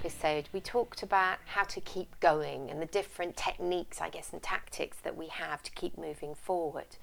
episode, we talked about how to keep going and the different techniques, I guess, and tactics that we have to keep moving forward.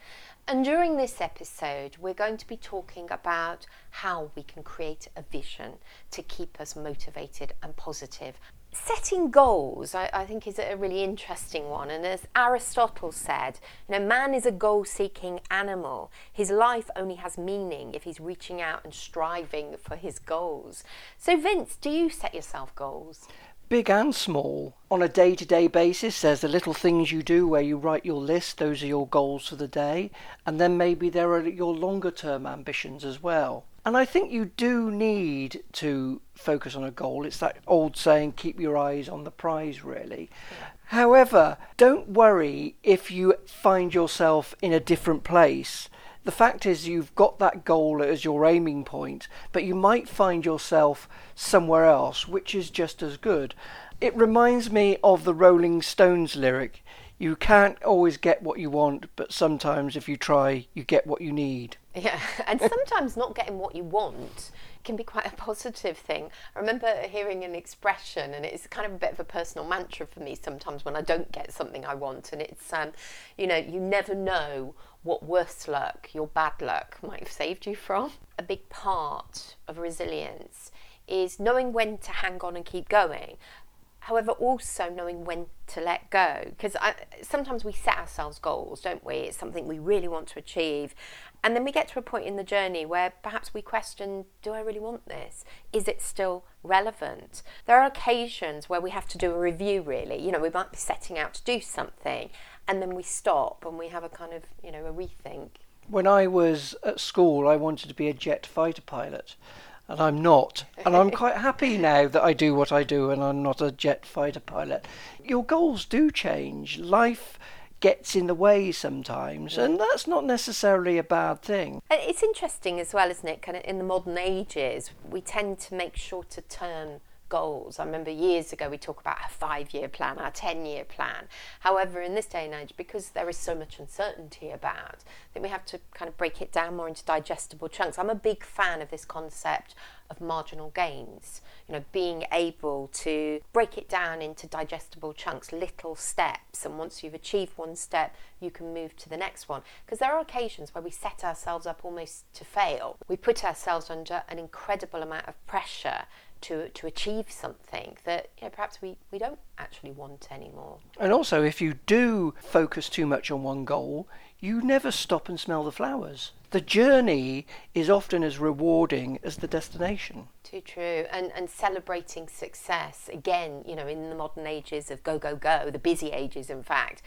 And during this episode, we're going to be talking about how we can create a vision to keep us motivated and positive setting goals, I, I, think, is a really interesting one. And as Aristotle said, you know, man is a goal seeking animal. His life only has meaning if he's reaching out and striving for his goals. So, Vince, do you set yourself goals? Big and small. On a day to day basis, there's the little things you do where you write your list, those are your goals for the day. And then maybe there are your longer term ambitions as well. And I think you do need to focus on a goal. It's that old saying, keep your eyes on the prize, really. Yeah. However, don't worry if you find yourself in a different place. The fact is, you've got that goal as your aiming point, but you might find yourself somewhere else, which is just as good. It reminds me of the Rolling Stones lyric you can't always get what you want, but sometimes if you try, you get what you need. Yeah, and sometimes not getting what you want can be quite a positive thing. I remember hearing an expression, and it's kind of a bit of a personal mantra for me sometimes when I don't get something I want, and it's, um, you know, you never know what worse luck your bad luck might have saved you from. A big part of resilience is knowing when to hang on and keep going, However, also knowing when to let go. Because sometimes we set ourselves goals, don't we? It's something we really want to achieve. And then we get to a point in the journey where perhaps we question do I really want this? Is it still relevant? There are occasions where we have to do a review, really. You know, we might be setting out to do something and then we stop and we have a kind of, you know, a rethink. When I was at school, I wanted to be a jet fighter pilot and I'm not. And I'm quite happy now that I do what I do and I'm not a jet fighter pilot. Your goals do change. Life gets in the way sometimes, and that's not necessarily a bad thing. It's interesting as well, isn't it? Kind of in the modern ages, we tend to make shorter term goals. I remember years ago we talk about a five year plan, our 10 year plan. However, in this day and age, because there is so much uncertainty about, I think we have to kind of break it down more into digestible chunks. I'm a big fan of this concept of marginal gains, you know, being able to break it down into digestible chunks, little steps. And once you've achieved one step, you can move to the next one. Because there are occasions where we set ourselves up almost to fail. We put ourselves under an incredible amount of pressure to to achieve something that you know, perhaps we, we don't actually want anymore. And also, if you do focus too much on one goal, you never stop and smell the flowers. The journey is often as rewarding as the destination. Too true. And and celebrating success again, you know, in the modern ages of go go go, the busy ages, in fact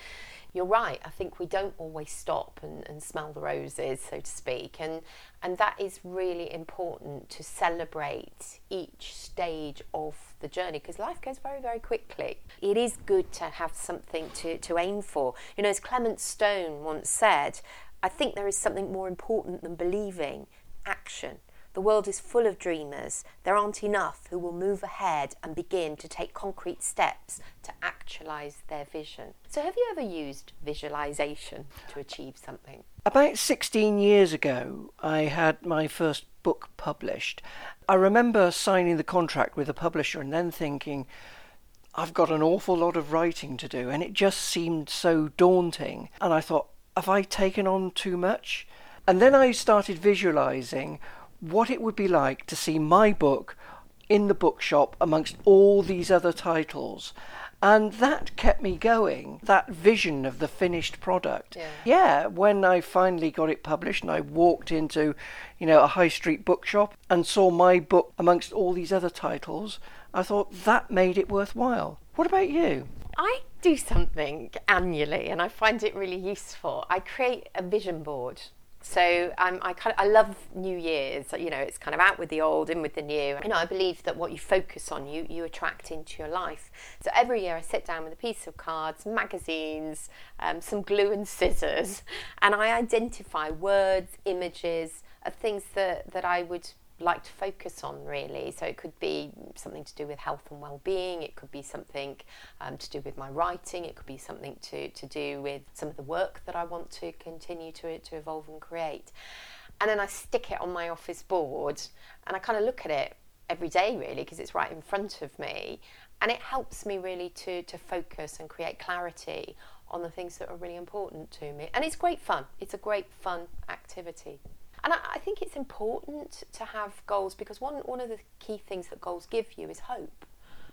you're right. I think we don't always stop and, and smell the roses, so to speak. And, and that is really important to celebrate each stage of the journey because life goes very, very quickly. It is good to have something to, to aim for. You know, as Clement Stone once said, I think there is something more important than believing action. The world is full of dreamers. There aren't enough who will move ahead and begin to take concrete steps to actualize their vision. So, have you ever used visualization to achieve something? About 16 years ago, I had my first book published. I remember signing the contract with a publisher and then thinking, I've got an awful lot of writing to do, and it just seemed so daunting. And I thought, have I taken on too much? And then I started visualizing what it would be like to see my book in the bookshop amongst all these other titles. And that kept me going, that vision of the finished product. Yeah. yeah, when I finally got it published and I walked into, you know, a high street bookshop and saw my book amongst all these other titles, I thought that made it worthwhile. What about you? I do something annually and I find it really useful. I create a vision board so um, I kind of I love New Year's. You know, it's kind of out with the old, in with the new. You know, I believe that what you focus on, you you attract into your life. So every year I sit down with a piece of cards, magazines, um, some glue and scissors, and I identify words, images of things that that I would like to focus on really. So it could be something to do with health and well-being. It could be something um, to do with my writing. It could be something to, to do with some of the work that I want to continue to, to evolve and create. And then I stick it on my office board and I kind of look at it every day really because it's right in front of me and it helps me really to to focus and create clarity on the things that are really important to me and it's great fun it's a great fun activity and I, I think it's important to have goals because one one of the key things that goals give you is hope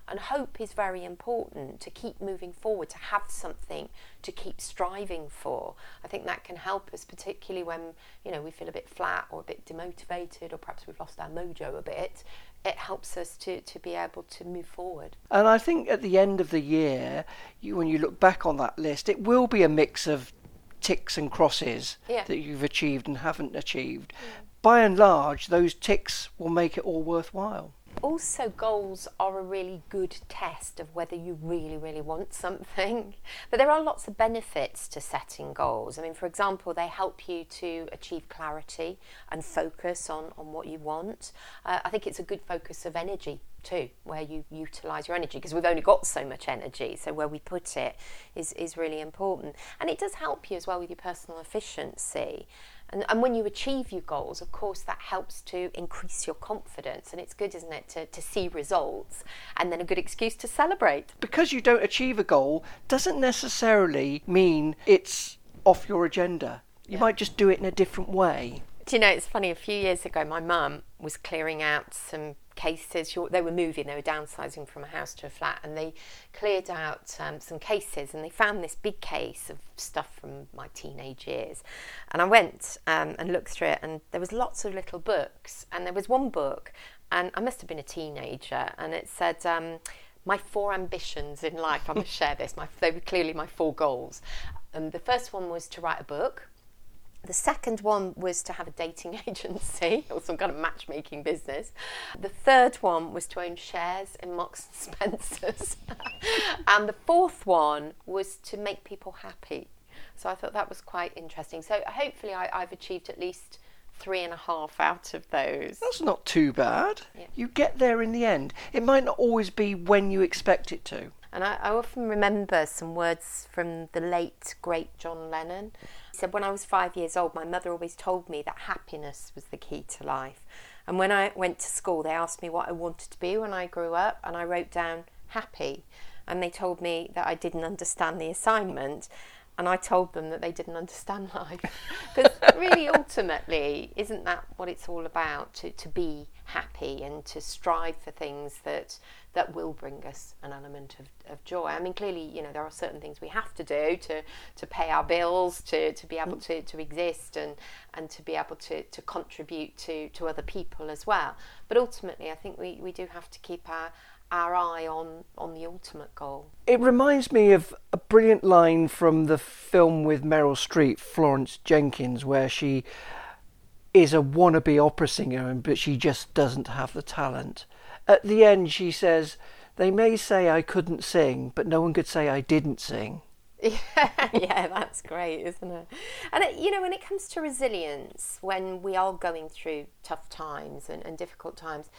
and hope is very important to keep moving forward, to have something to keep striving for. I think that can help us, particularly when you know we feel a bit flat or a bit demotivated, or perhaps we've lost our mojo a bit. It helps us to, to be able to move forward. And I think at the end of the year, you, when you look back on that list, it will be a mix of ticks and crosses Yeah. that you've achieved and haven't achieved. Mm. By and large, those ticks will make it all worthwhile. Also goals are a really good test of whether you really really want something. But there are lots of benefits to setting goals. I mean for example they help you to achieve clarity and focus on, on what you want. Uh, i think it's a good focus of energy too where you utilize your energy because we've only got so much energy so where we put it is, is really important. And it does help you as well with your personal efficiency and, and when you achieve your goals, of course, that helps to increase your confidence. And it's good, isn't it, to, to see results and then a good excuse to celebrate. Because you don't achieve a goal doesn't necessarily mean it's off your agenda. You might just do it in a different way. Do you know, it's funny, a few years ago, my mum was clearing out some cases. They were moving, they were downsizing from a house to a flat, and they cleared out um, some cases and they found this big case of stuff from my teenage years. And I went um, and looked through it, and there was lots of little books. And there was one book, and I must have been a teenager, and it said, um, my four ambitions in life. I must share this. My, they were clearly my four goals. And the first one was to write a book. The second one was to have a dating agency or some kind of matchmaking business. The third one was to own shares in Marks and Spencers. and the fourth one was to make people happy. So I thought that was quite interesting. So hopefully I, I've achieved at least three and a half out of those. That's not too bad. Yeah. You get there in the end. It might not always be when you expect it to. And I, I often remember some words from the late, great John Lennon. He said, When I was five years old, my mother always told me that happiness was the key to life. And when I went to school, they asked me what I wanted to be when I grew up, and I wrote down happy. And they told me that I didn't understand the assignment. And I told them that they didn't understand life. Because really, ultimately, isn't that what it's all about? To, to be happy and to strive for things that that will bring us an element of, of joy. I mean, clearly, you know, there are certain things we have to do to, to pay our bills, to, to be able mm. to, to exist and, and to be able to, to contribute to, to other people as well. But ultimately, I think we, we do have to keep our, our eye on, on the ultimate goal. It reminds me of a brilliant line from the film with Meryl Streep, Florence Jenkins, where she is a wannabe opera singer, but she just doesn't have the talent. At the end, she says, They may say I couldn't sing, but no one could say I didn't sing. Yeah, yeah, that's great, isn't it? And it, you know, when it comes to resilience, when we are going through tough times and, and difficult times,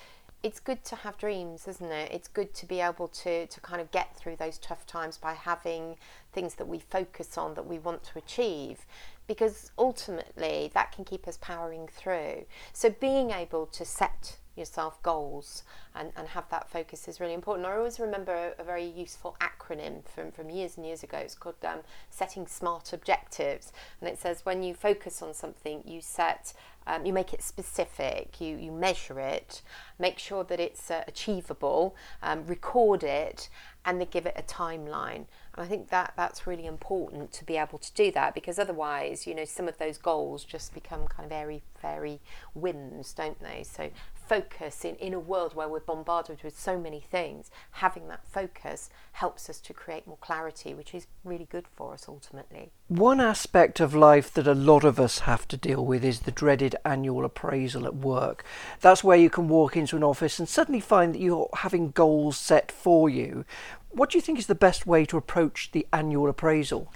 it's good to have dreams, isn't it? It's good to be able to to kind of get through those tough times by having things that we focus on that we want to achieve. Because ultimately, that can keep us powering through. So, being able to set yourself goals and, and have that focus is really important. I always remember a, a very useful acronym from, from years and years ago. It's called um, Setting Smart Objectives. And it says when you focus on something, you set, um, you make it specific, you, you measure it, make sure that it's uh, achievable, um, record it, and then give it a timeline. And I think that that's really important to be able to do that because otherwise, you know, some of those goals just become kind of airy fairy whims, don't they? So focus in, in a world where we're bombarded with so many things, having that focus helps us to create more clarity, which is really good for us ultimately. One aspect of life that a lot of us have to deal with is the dreaded annual appraisal at work. That's where you can walk into an office and suddenly find that you're having goals set for you. What do you think is the best way to approach the annual appraisal?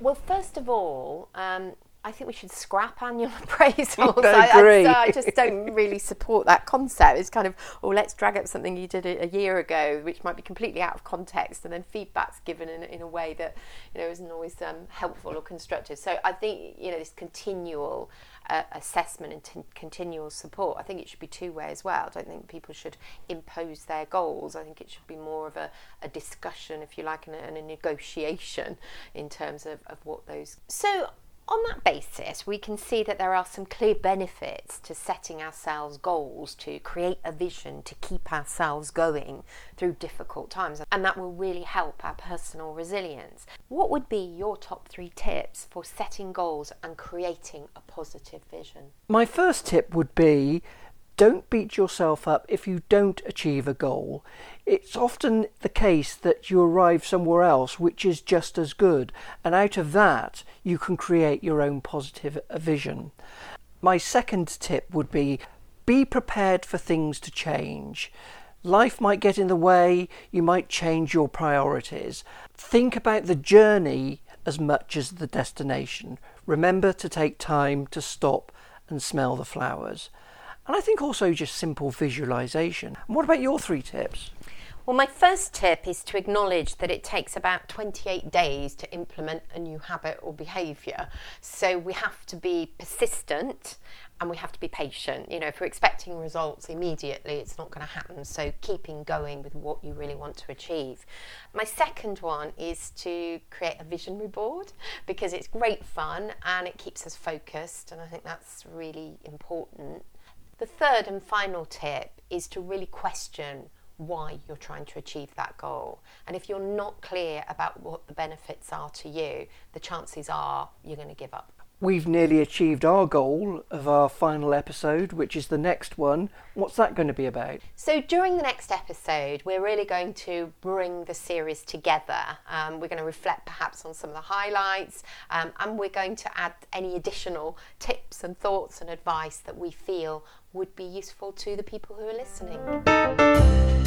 Well, first of all, um, I think we should scrap annual appraisals. I I, agree. I, I just don't really support that concept. It's kind of, oh, let's drag up something you did a, a year ago, which might be completely out of context, and then feedback's given in, in a way that you know isn't always um, helpful or constructive. So I think you know this continual uh, assessment and t- continual support. I think it should be two way as well. I don't think people should impose their goals. I think it should be more of a, a discussion, if you like, and a, and a negotiation in terms of, of what those. So on that basis, we can see that there are some clear benefits to setting ourselves goals to create a vision to keep ourselves going through difficult times, and that will really help our personal resilience. What would be your top three tips for setting goals and creating a positive vision? My first tip would be don't beat yourself up if you don't achieve a goal. It's often the case that you arrive somewhere else which is just as good, and out of that, you can create your own positive uh, vision. My second tip would be be prepared for things to change. Life might get in the way, you might change your priorities. Think about the journey as much as the destination. Remember to take time to stop and smell the flowers. And I think also just simple visualization. And what about your three tips? Well, my first tip is to acknowledge that it takes about 28 days to implement a new habit or behaviour. So we have to be persistent and we have to be patient. You know, if we're expecting results immediately, it's not going to happen. So keeping going with what you really want to achieve. My second one is to create a visionary board because it's great fun and it keeps us focused, and I think that's really important. The third and final tip is to really question why you're trying to achieve that goal. And if you're not clear about what the benefits are to you, the chances are you're going to give up. We've nearly achieved our goal of our final episode, which is the next one. What's that going to be about? So, during the next episode, we're really going to bring the series together. Um, we're going to reflect perhaps on some of the highlights, um, and we're going to add any additional tips and thoughts and advice that we feel would be useful to the people who are listening.